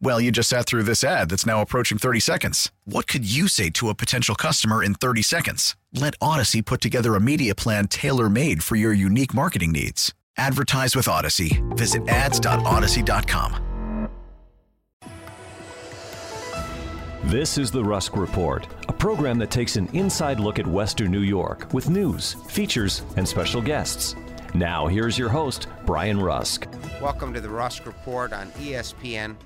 Well, you just sat through this ad that's now approaching 30 seconds. What could you say to a potential customer in 30 seconds? Let Audacy put together a media plan tailor made for your unique marketing needs. Advertise with Audacy. Visit ads.audacy.com. This is the Rusk Report, a program that takes an inside look at Western New York with news, features, and special guests. Now, here's your host, Brian Rusk. Welcome to the Rusk Report on ESPN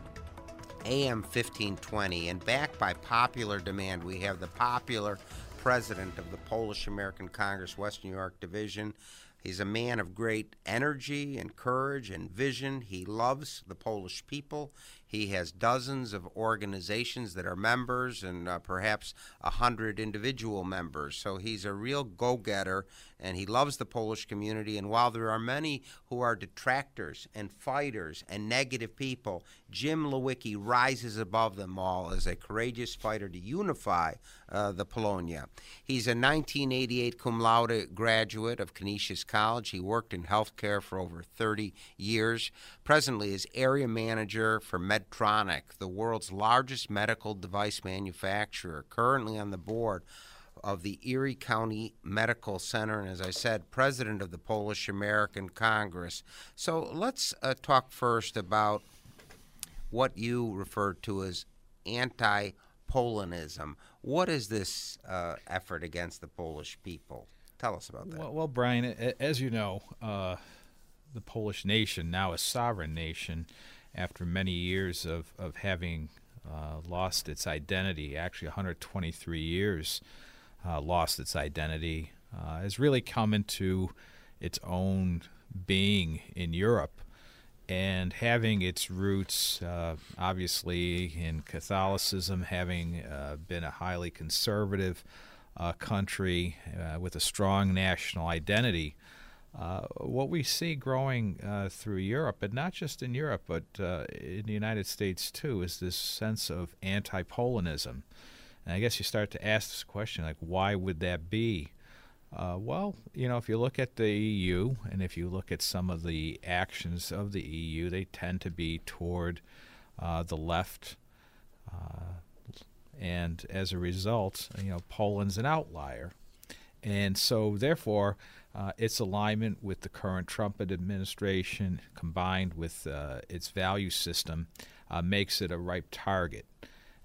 AM 1520. And backed by popular demand, we have the popular president of the Polish American Congress West New York Division. He's a man of great energy and courage and vision. He loves the Polish people. He has dozens of organizations that are members and uh, perhaps a hundred individual members. So he's a real go getter and he loves the Polish community. And while there are many who are detractors and fighters and negative people, Jim Lawicki rises above them all as a courageous fighter to unify uh, the Polonia. He's a 1988 cum laude graduate of Canisius College. He worked in healthcare for over 30 years. Presently is area manager for Medtronic, the world's largest medical device manufacturer, currently on the board of the Erie County Medical Center, and as I said, president of the Polish American Congress. So let's uh, talk first about what you refer to as anti Polonism. What is this uh, effort against the Polish people? Tell us about that. Well, well Brian, as you know, uh, the Polish nation, now a sovereign nation, after many years of, of having uh, lost its identity, actually 123 years uh, lost its identity, uh, has really come into its own being in Europe. And having its roots, uh, obviously, in Catholicism, having uh, been a highly conservative uh, country with a strong national identity, uh, what we see growing uh, through Europe, and not just in Europe, but uh, in the United States too, is this sense of anti Polonism. And I guess you start to ask this question like, why would that be? Uh, well, you know, if you look at the EU and if you look at some of the actions of the EU, they tend to be toward uh, the left. and as a result, you know, Poland's an outlier. And so, therefore, uh, its alignment with the current Trump administration, combined with uh, its value system, uh, makes it a ripe target.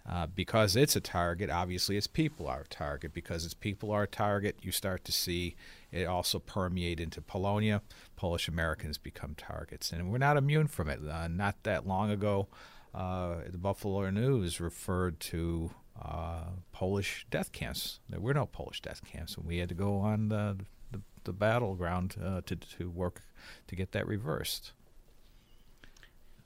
Uh, because it's a target, obviously its people are a target. Because its people are a target, you start to see it also permeate into Polonia. Polish Americans become targets. And we're not immune from it. Uh, not that long ago, uh, the Buffalo News referred to uh, Polish death camps. There were no Polish death camps, and we had to go on the the, the battleground uh, to to work to get that reversed.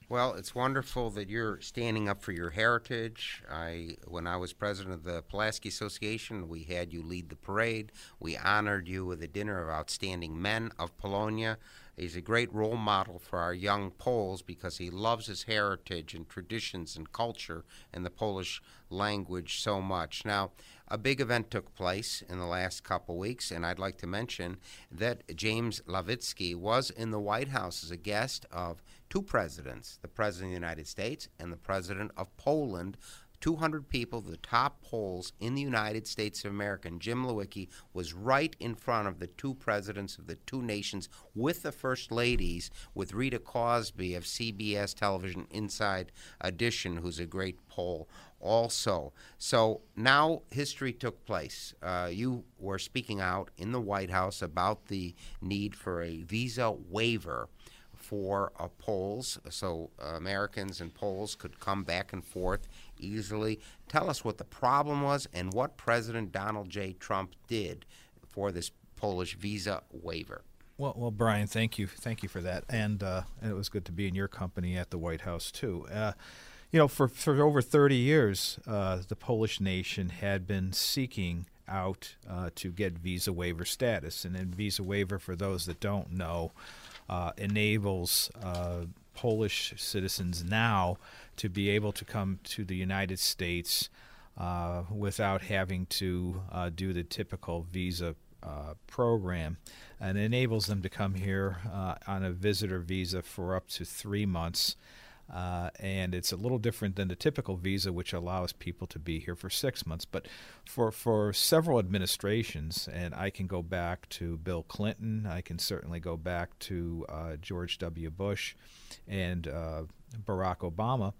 Well, it's wonderful that you're standing up for your heritage. I, when I was president of the Pulaski Association, we had you lead the parade. We honored you with a dinner of outstanding men of Polonia. He's a great role model for our young Poles because he loves his heritage and traditions and culture and the Polish language so much. Now, a big event took place in the last couple weeks, and I'd like to mention that James Lawicki was in the White House as a guest of two presidents, the President of the United States and the President of Poland, 200 people, the top Poles in the United States of America. And Jim Lawicki was right in front of the two presidents of the two nations with the first ladies, with Rita Cosby of CBS Television Inside Edition, who's a great Pole also. So now history took place. Uh, you were speaking out in the White House about the need for a visa waiver for uh, Poles, so uh, Americans and Poles could come back and forth easily. Tell us what the problem was and what President Donald J. Trump did for this Polish visa waiver. Well, well, Brian, thank you, thank you for that, and, uh, and it was good to be in your company at the White House too. Uh, you know, for for over 30 years, uh, the Polish nation had been seeking out uh, to get visa waiver status, and then visa waiver, for those that don't know, uh, enables uh, Polish citizens now to be able to come to the United States uh, without having to uh, do the typical visa uh, program and enables them to come here uh, on a visitor visa for up to three months. Uh, and it's a little different than the typical visa, which allows people to be here for six months. But for for several administrations, and I can go back to Bill Clinton, I can certainly go back to uh, George W. Bush, and uh, Barack Obama.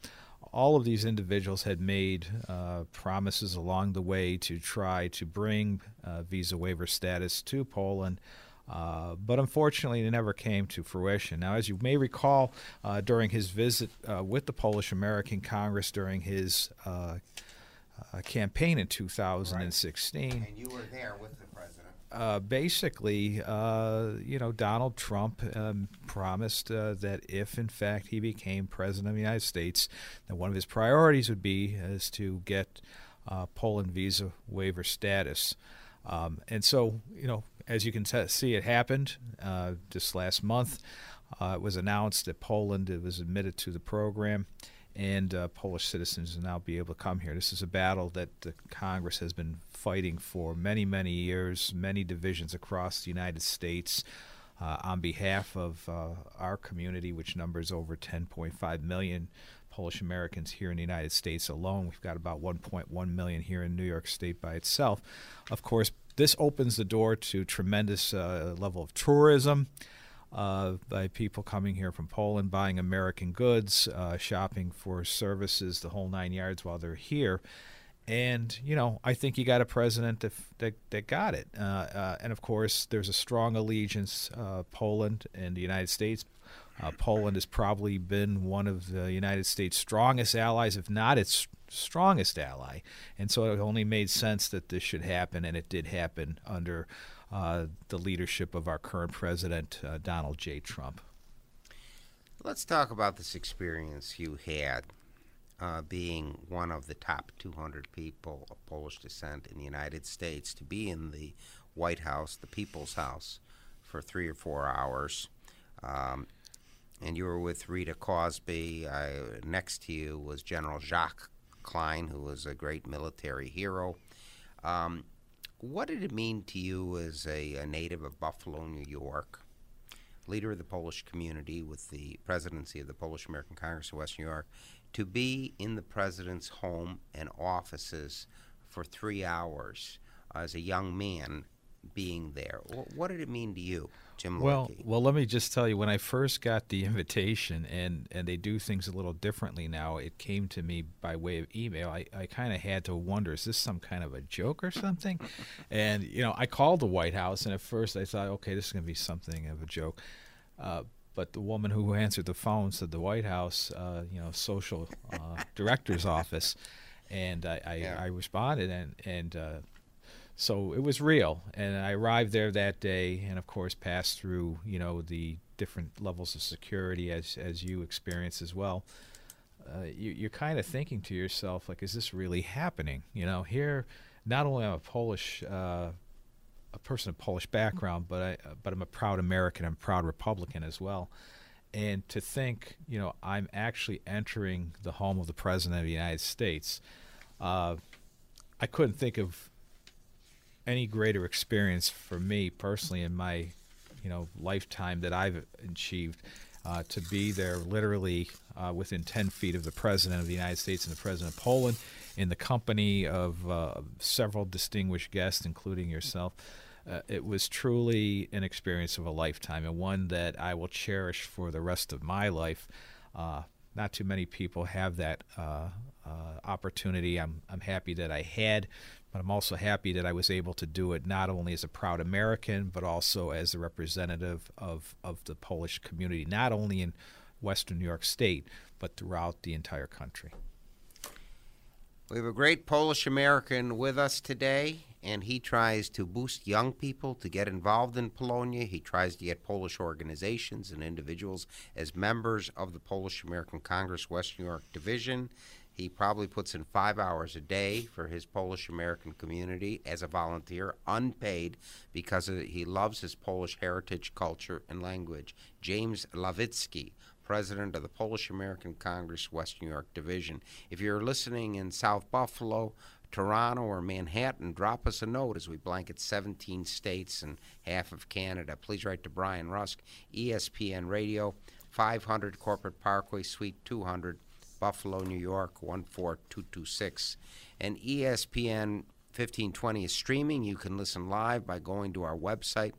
All of these individuals had made uh, promises along the way to try to bring uh, visa waiver status to Poland. Uh, but unfortunately, it never came to fruition. Now, as you may recall, uh, during his visit uh, with the Polish American Congress during his uh, uh, campaign in 2016, right. and you were there with the president. basically, you know, Donald Trump um, promised that if, in fact, he became president of the United States, that one of his priorities would be is to get Poland visa waiver status. Um, and so, you know, as you can t- see, it happened uh, just last month. Uh, it was announced that Poland was admitted to the program, and uh, Polish citizens will now be able to come here. This is a battle that the Congress has been fighting for many, many years, many divisions across the United States. Uh, on behalf of uh, our community, which numbers over 10.5 million Polish Americans here in the United States alone. We've got about 1.1 million here in New York State by itself. Of course, this opens the door to tremendous uh, level of tourism. Uh, by people coming here from Poland, buying American goods, uh, shopping for services, the whole nine yards while they're here. And you know, I think you got a president that that, that got it. Uh, uh, and of course, there's a strong allegiance, uh, Poland and the United States. Poland has probably been one of the United States' strongest allies, if not its strongest ally. And so it only made sense that this should happen, and it did happen under uh, the leadership of our current president, uh, Donald J. Trump. Let's talk about this experience you had uh, being one of the top 200 people of Polish descent in the United States to be in the White House, the People's House, for three or four hours. Um, and you were with Rita Cosby. next to you was General Jacques Klein, who was a great military hero. Um, what did it mean to you as a, a, native of Buffalo, New York, leader of the Polish community with the presidency of the Polish American Congress of Western New York, to be in the president's home and offices for three hours as a young man being there? What did it mean to you? Jim well, well, let me just tell you, when I first got the invitation, and, and they do things a little differently now, it came to me by way of email. I, I kind of had to wonder, is this some kind of a joke or something? and, you know, I called the White House, and at first I thought, okay, this is going to be something of a joke. Uh, but the woman who answered the phone said the White House, uh, you know, social uh, director's office. And I, I, yeah. I responded, and, and uh, so it was real and i arrived there that day and of course passed through you know the different levels of security as as you experience as well. Uh, you, are kind of thinking to yourself like is this really happening? You know here not only am i a polish uh, a person of polish background but i but i'm a proud american and proud republican as well. And to think you know i'm actually entering the home of the president of the united states uh, i couldn't think of any greater experience for me personally in my you know lifetime that I've achieved uh, to be there literally uh, within 10 feet of the president of the United States and the president of Poland in the company of uh, several distinguished guests, including yourself. Uh, it was truly an experience of a lifetime and one that I will cherish for the rest of my life. Uh, not too many people have that uh, opportunity. I'm, I'm happy that I had, but I'm also happy that I was able to do it not only as a proud American, but also as a representative of, of the Polish community, not only in Western New York State, but throughout the entire country. We have a great Polish American with us today, and he tries to boost young people to get involved in Polonia. He tries to get Polish organizations and individuals as members of the Polish American Congress West New York Division. He probably puts in five hours a day for his Polish American community as a volunteer, unpaid, because he loves his Polish heritage, culture, and language. James Lawicki president of the Polish American Congress West New York Division. If you're listening in South Buffalo, Toronto, or Manhattan, drop us a note as we blanket 17 states and half of Canada. Please write to Brian Rusk, ESPN Radio, 500 Corporate Parkway, Suite 200, Buffalo, New York, 14226. And ESPN 1520 is streaming. You can listen live by going to our website,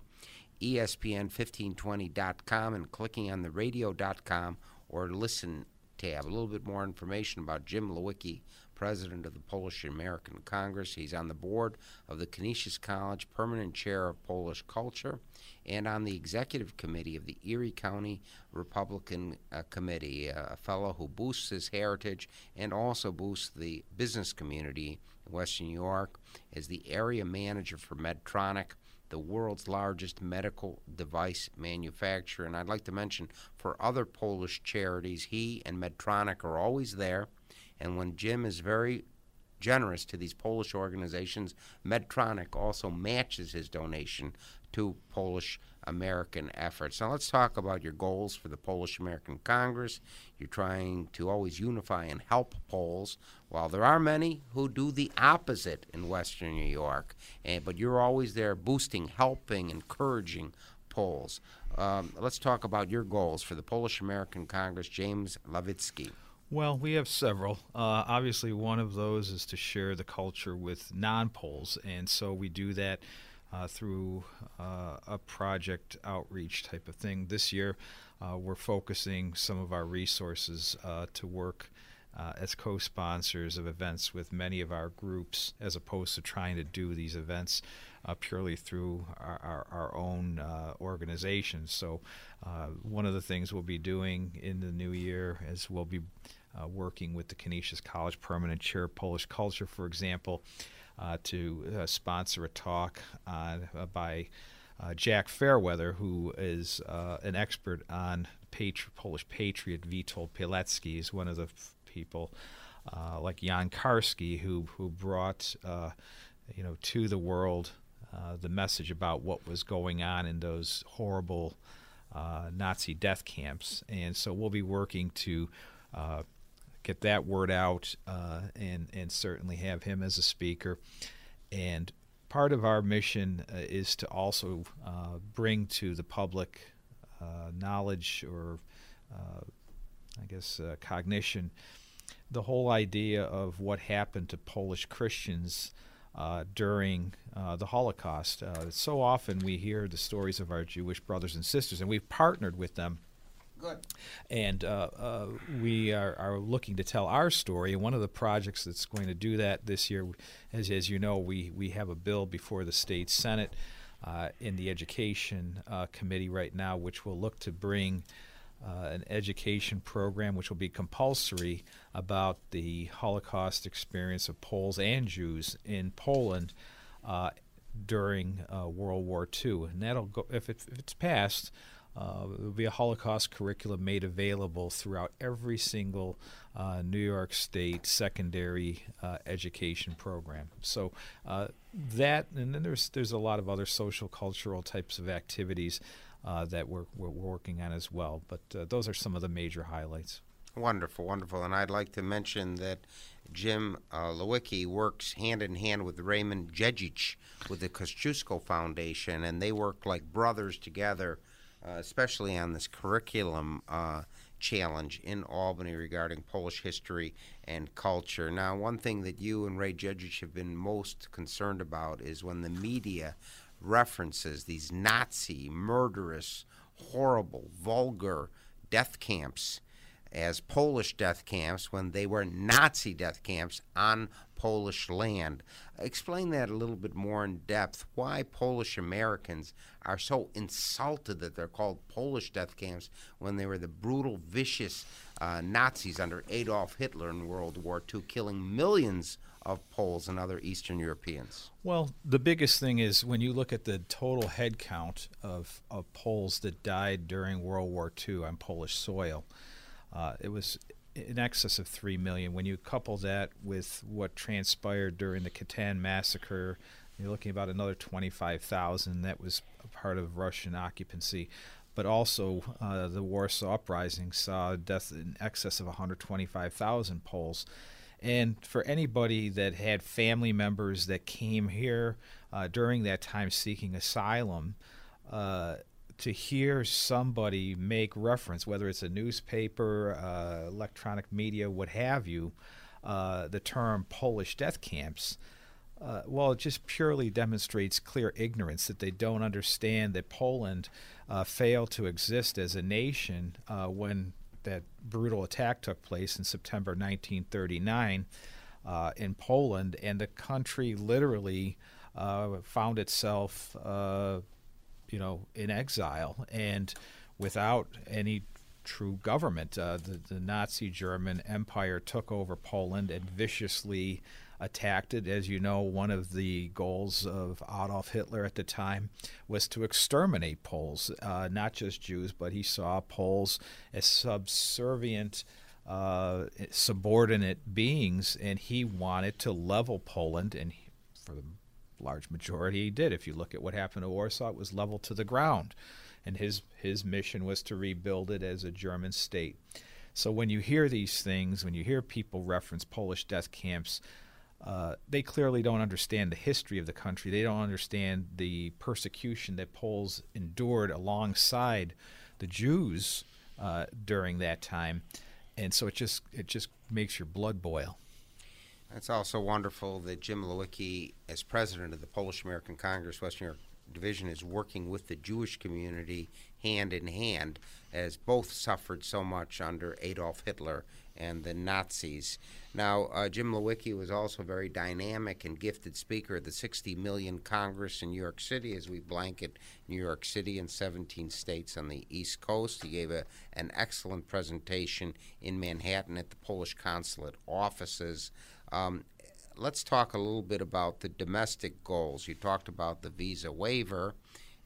ESPN1520.com and clicking on the radio.com or listen tab. A little bit more information about Jim Lawicki, president of the Polish American Congress. He's on the board of the Canisius College Permanent Chair of Polish Culture and on the executive committee of the Erie County Republican uh, Committee, uh, a fellow who boosts his heritage and also boosts the business community in Western New York, as the area manager for Medtronic the world's largest medical device manufacturer. And I'd like to mention for other Polish charities, he and Medtronic are always there. And when Jim is very generous to these Polish organizations, Medtronic also matches his donation to Polish American efforts. Now, let's talk about your goals for the Polish American Congress. You're trying to always unify and help Poles, while there are many who do the opposite in Western New York. And, but you're always there boosting, helping, encouraging Poles. Um, let's talk about your goals for the Polish American Congress, James Lawicki. Well, we have several. Uh, obviously, one of those is to share the culture with non Poles, and so we do that uh, through uh, a project outreach type of thing. This year, uh, we're focusing some of our resources uh, to work uh, as co sponsors of events with many of our groups as opposed to trying to do these events purely through our, our, our own organizations. So, one of the things we'll be doing in the new year is we'll be working with the Canisius College Permanent Chair of Polish Culture, for example uh, to uh, sponsor a talk uh, by Jack Fairweather, who is an expert on patri- Polish patriot Witold Pilecki. He's one of the f- people like Jan Karski who who brought you know to the world the message about what was going on in those horrible uh, Nazi death camps. And so we'll be working to uh, get that word out uh, and and certainly have him as a speaker. And part of our mission uh, is to also uh, bring to the public uh, knowledge or uh, I guess uh, cognition the whole idea of what happened to Polish Christians. during the Holocaust. so often we hear the stories of our Jewish brothers and sisters, and we've partnered with them Good. And uh, uh, we are, are, looking to tell our story. And one of the projects that's going to do that this year, as, as you know, we, we have a bill before the state senate uh, in the education uh, committee right now, which will look to bring uh, an education program which will be compulsory about the Holocaust experience of Poles and Jews in Poland uh, during World War II. And that'll go if, it, if it's passed. Uh, there will be a Holocaust curriculum made available throughout every single uh, New York State secondary uh, education program. So uh, that, and then there's there's a lot of other social cultural types of activities uh, that we're, we're working on as well. But uh, those are some of the major highlights. Wonderful, wonderful, and I'd like to mention that Jim uh, Lawicki works hand in hand with Raymond Jejic with the Kosciuszko Foundation, and they work like brothers together uh, especially on this curriculum uh, challenge in Albany regarding Polish history and culture. Now, one thing that you and Ray Judge have been most concerned about is when the media references these Nazi, murderous, horrible, vulgar death camps as Polish death camps when they were Nazi death camps on Polish land. Explain that a little bit more in depth. Why Polish Americans are so insulted that they're called Polish death camps when they were the brutal, vicious uh, Nazis under Adolf Hitler in World War II, killing millions of Poles and other Eastern Europeans? Well, the biggest thing is when you look at the total head count of, of Poles that died during World War II on Polish soil, uh, it was in excess of 3 million. When you couple that with what transpired during the Katyn massacre, you're looking about another 25,000 that was a part of Russian occupancy. But also, uh, the Warsaw Uprising saw death in excess of 125,000 Poles. And for anybody that had family members that came here uh, during that time seeking asylum, uh, to hear somebody make reference, whether it's a newspaper, uh, electronic media, what have you, uh, the term Polish death camps, uh, well, it just purely demonstrates clear ignorance that they don't understand that Poland uh, failed to exist as a nation uh, when that brutal attack took place in September 1939 uh, in Poland, and the country literally found itself you know, in exile and without any true government. Uh, the, the, Nazi German Empire took over Poland and viciously attacked it. As you know, one of the goals of Adolf Hitler at the time was to exterminate Poles, uh, not just Jews, but he saw Poles as subservient. Uh, subordinate beings, and he wanted to level Poland, and he, for the large majority did. If you look at what happened to Warsaw, it was leveled to the ground. And his, his mission was to rebuild it as a German state. So when you hear these things, when you hear people reference Polish death camps, uh, they clearly don't understand the history of the country. They don't understand the persecution that Poles endured alongside the Jews uh, during that time, and so it just it just makes your blood boil. It's also wonderful that Jim Lawicki, as president of the Polish American Congress Western York Division, is working with the Jewish community hand in hand, as both suffered so much under Adolf Hitler and the Nazis. Now, uh, Jim Lawicki was also a very dynamic and gifted speaker at the 60 million Congress in New York City as we blanket New York City and 17 states on the East Coast. He gave a, an excellent presentation in Manhattan at the Polish consulate offices. Um, let's talk a little bit about the domestic goals. You talked about the visa waiver,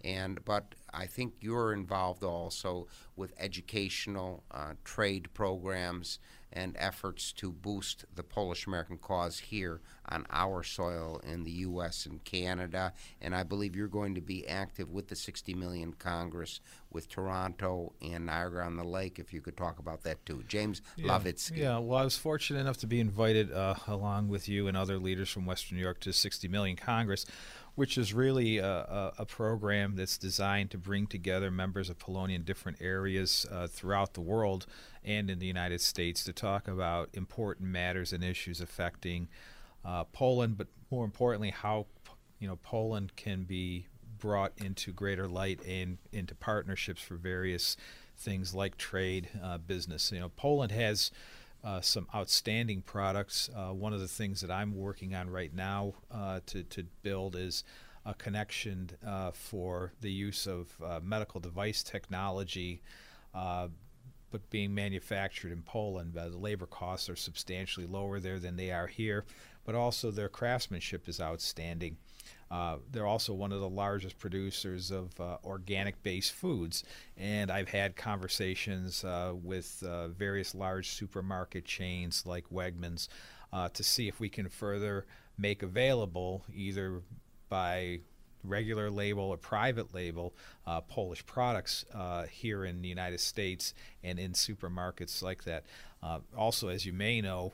and but I think you're involved also with educational uh, trade programs and efforts to boost the Polish American cause here on our soil in the U.S. and Canada. And I believe you're going to be active with the 60 million Congress with Toronto and Niagara on the Lake. If you could talk about that too, James yeah, Lawicki. Yeah, well, I was fortunate enough to be invited uh, along with you and other leaders from Western New York to 60 million Congress which is really a, a, program that's designed to bring together members of Polonia in different areas uh, throughout the world and in the United States to talk about important matters and issues affecting uh, Poland, but more importantly, how you know Poland can be brought into greater light and into partnerships for various things like trade, uh, business. You know, Poland has uh, some outstanding products. Uh, one of the things that I'm working on right now uh, to, to build is a connection uh, for the use of uh, medical device technology, uh, but being manufactured in Poland. the labor costs are substantially lower there than they are here, but also their craftsmanship is outstanding. Uh, they're also one of the largest producers of uh, organic based foods. And I've had conversations uh, with uh, various large supermarket chains like Wegmans uh, to see if we can further make available either by regular label or private label uh, Polish products here in the United States and in supermarkets like that. also, as you may know,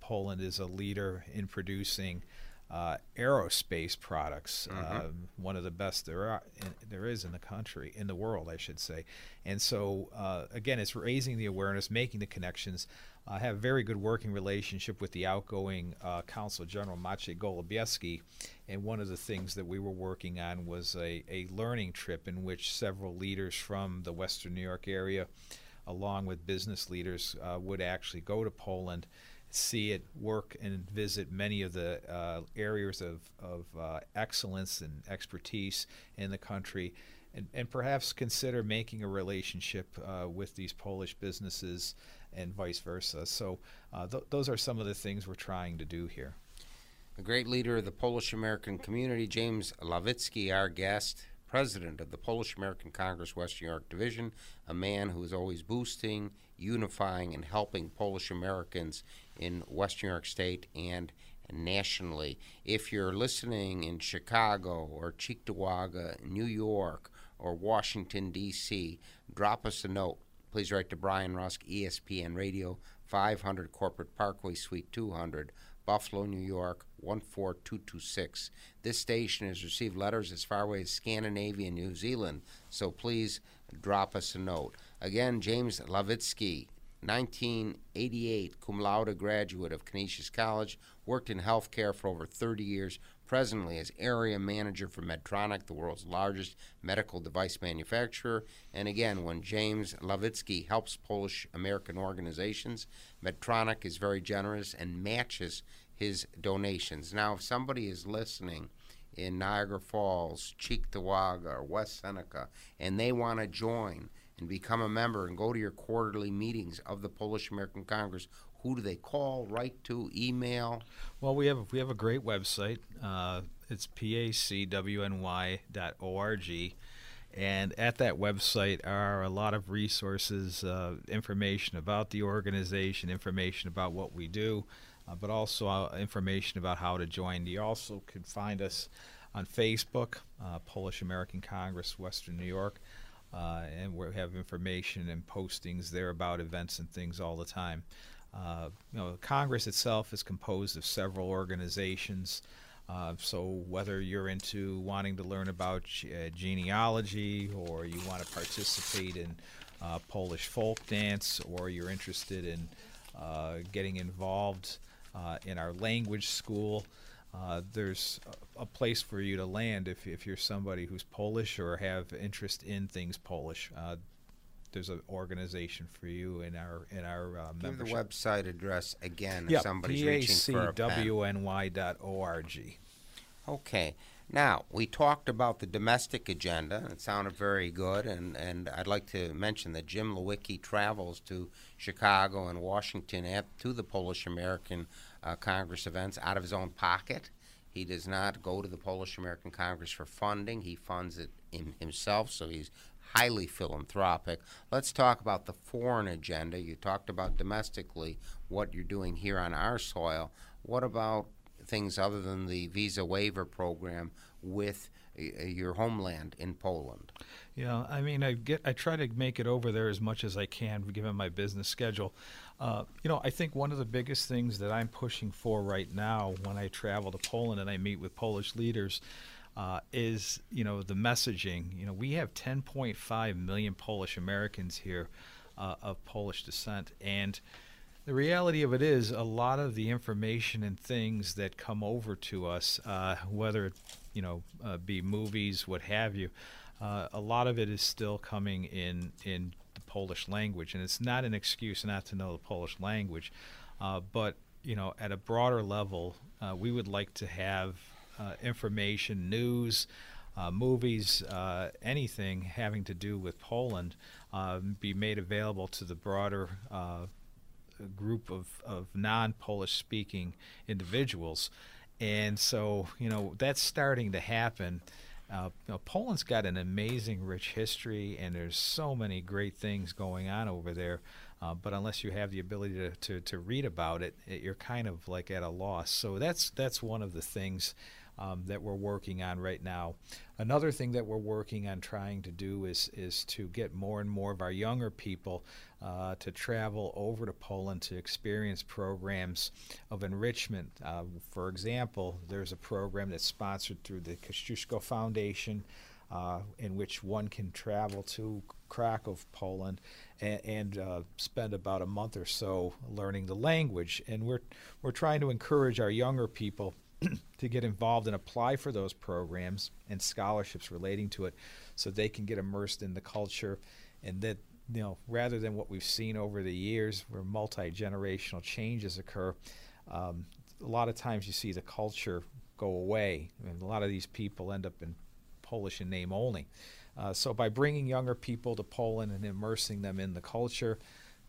Poland is a leader in producing uh, aerospace products, uh, one of the best there are in, there is in the country, in the world, I should say. And so, uh, again, it's raising the awareness, making the connections. I have a very good working relationship with the outgoing uh, Consul General Maciej Golubiewski, and one of the things that we were working on was a, a learning trip in which several leaders from the Western New York area, along with business leaders, uh, would actually go to Poland see it work and visit many of the uh, areas of, of uh, excellence and expertise in the country, and, and perhaps consider making a relationship uh, with these Polish businesses and vice versa. So, uh, th- those are some of the things we're trying to do here. A great leader of the Polish American community, James Lawicki, our guest president of the Polish American Congress Western New York Division, a man who is always boosting, unifying, and helping Polish Americans in Western New York State and nationally. If you're listening in Chicago or Cheektowaga, New York, or Washington, D.C., drop us a note. Please write to Brian Rusk, ESPN Radio, 500 Corporate Parkway, Suite 200. Buffalo, New York 14226. This station has received letters as far away as Scandinavia and New Zealand, so please drop us a note. Again, James Lawicki, 1988 cum laude graduate of Canisius College, worked in healthcare for over 30 years, presently as area manager for Medtronic, the world's largest medical device manufacturer. And again, when James Lawicki helps Polish American organizations, Medtronic is very generous and matches his donations. Now, if somebody is listening in Niagara Falls, Cheektowaga, or West Seneca, and they want to join and become a member and go to your quarterly meetings of the Polish American Congress, who do they call, write to, email? Well, we have we have a great website. Uh, it's pacwny.org, and at that website are a lot of resources, uh, information about the organization, information about what we do, uh, but also uh, information about how to join. You also can find us on Facebook, uh, Polish American Congress, Western New York. Uh, and we have information and postings there about events and things all the time. Uh, you know, Congress itself is composed of several organizations. Uh, so whether you're into wanting to learn about uh, genealogy, or you want to participate in uh, Polish folk dance, or you're interested in getting involved in our language school, uh, there's a, a, place for you to land if, if you're somebody who's Polish or have interest in things Polish. Uh, there's an organization for you in our in our uh, Give membership. the website address again if somebody's reaching for a pen. pacwny.org. Okay. Now, we talked about the domestic agenda, it sounded very good, and, and I'd like to mention that Jim Lawicki travels to Chicago and Washington at, to the Polish American uh, Congress events out of his own pocket. He does not go to the Polish American Congress for funding. He funds it himself, so he's highly philanthropic. Let's talk about the foreign agenda. You talked about domestically what you're doing here on our soil. What about things other than the visa waiver program with uh, your homeland in Poland? Yeah, I mean, I get, I try to make it over there as much as I can, given my business schedule. Uh, you know, I think one of the biggest things that I'm pushing for right now when I travel to Poland and I meet with Polish leaders uh, is, you know, the messaging. You know, we have 10.5 million Polish Americans here uh, of Polish descent, and the reality of it is a lot of the information and things that come over to us, uh, whether it, you know, uh, be movies, what have you. Uh, a lot of it is still coming in in the Polish language, and it's not an excuse not to know the Polish language, uh, but you know, at a broader level, uh, we would like to have uh, information, news, uh, movies, uh, anything having to do with Poland um, be made available to the broader group of, of non Polish speaking individuals. And so, you know, that's starting to happen. Uh, you know, Poland's got an amazing, rich history, and there's so many great things going on over there. Uh, but unless you have the ability to, to, to read about it, it, you're kind of like at a loss. So that's that's one of the things um, that we're working on right now. Another thing that we're working on trying to do is is to get more and more of our younger people uh, to travel over to Poland to experience programs of enrichment. Uh, for example, there's a program that's sponsored through the Kościuszko Foundation. Uh, in which one can travel to Krakow, Poland, and, and uh, spend about a month or so learning the language. And we're we're trying to encourage our younger people to get involved and apply for those programs and scholarships relating to it so they can get immersed in the culture and that you know rather than what we've seen over the years where multi-generational changes occur um, a lot of times you see the culture go away and a lot of these people end up in polish in name only. Uh, so by bringing younger people to poland and immersing them in the culture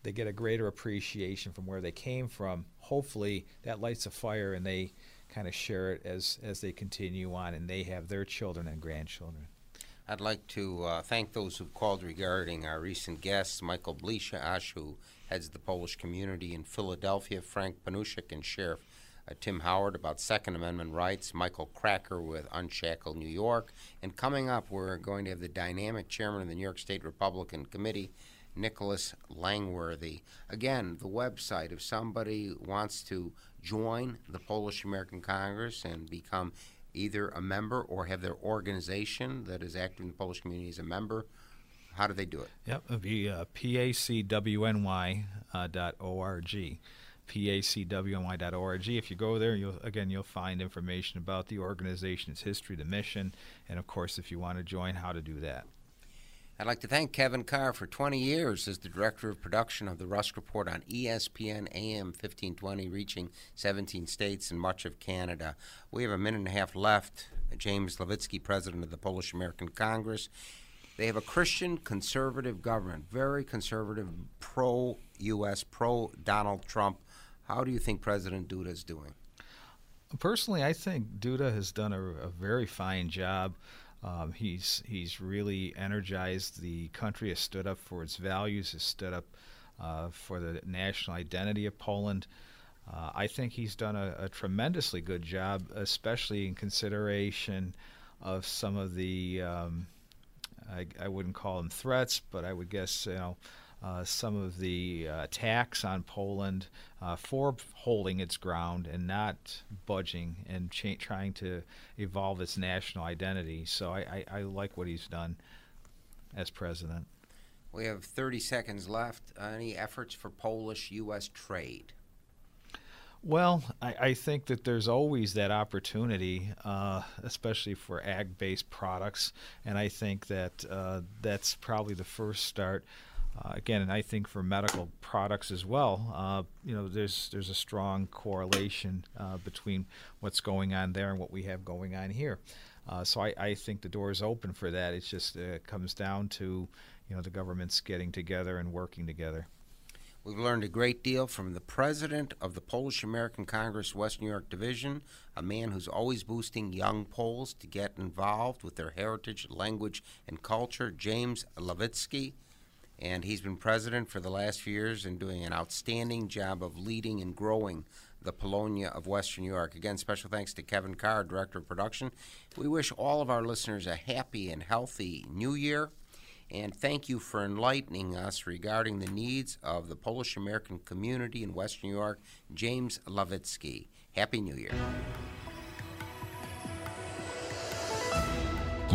they get a greater appreciation from where they came from. Hopefully that lights a fire and they kind of share it as as they continue on and they have their children and grandchildren. I'd like to uh, thank those who've called regarding our recent guests, Michael Blishash, who heads the Polish community in Philadelphia, Frank Panushek and Sheriff uh, Tim Howard about Second Amendment rights, Michael Kracker with Unshackle New York. And coming up, we're going to have the dynamic chairman of the New York State Republican Committee, Nicholas Langworthy. Again, the website, if somebody wants to join the Polish American Congress and become either a member or have their organization that is active in the Polish community as a member, how do they do it? Yep, it'll be uh, pacwny uh, dot org. pacwny.org. If you go there, you'll again you'll find information about the organization, its history, the mission, and of course, if you want to join, how to do that. I'd like to thank Kevin Carr for 20 years as the director of production of the Rusk Report on ESPN AM 1520, reaching 17 states and much of Canada. We have a minute and a half left. James Lawicki, president of the Polish American Congress. They have a Christian conservative government, very conservative, pro U.S., pro Donald Trump. How do you think President Duda is doing? Personally, I think Duda has done a, a very fine job um, he's he's really energized the country, has stood up for its values, has stood up uh, for the national identity of Poland. Uh, I think he's done a, a, tremendously good job, especially in consideration of some of the um, I, I, wouldn't call them threats, but I would guess you know some of the uh, attacks on Poland uh, for holding its ground and not budging and cha- trying to evolve its national identity. So I, I, I, like what he's done as president. We have 30 seconds left. Any efforts for Polish U.S. trade? Well, I, I, think that there's always that opportunity, uh, especially for ag-based products, and I think that uh, that's probably the first start. Uh, again, and I think for medical products as well, uh, you know, there's there's a strong correlation uh, between what's going on there and what we have going on here. Uh, so I, I, think the door is open for that. It just uh, comes down to, you know, the governments getting together and working together. We've learned a great deal from the president of the Polish American Congress West New York Division, a man who's always boosting young Poles to get involved with their heritage, language, and culture, James Lawicki and he's been president for the last few years and doing an outstanding job of leading and growing the Polonia of Western New York. Again, special thanks to Kevin Carr, Director of Production. We wish all of our listeners a happy and healthy new year, and thank you for enlightening us regarding the needs of the Polish American community in Western New York. James Lawicki. Happy New Year.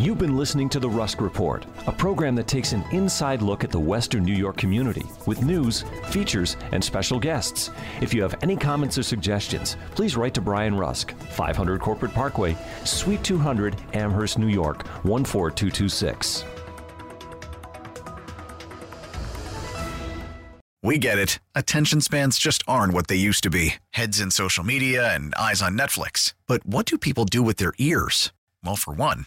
You've been listening to The Rusk Report, a program that takes an inside look at the Western New York community with news, features, and special guests. If you have any comments or suggestions, please write to Brian Rusk, 500 Corporate Parkway, Suite 200, Amherst, New York, 14226. We get it. Attention spans just aren't what they used to be heads in social media and eyes on Netflix. But what do people do with their ears? Well, for one,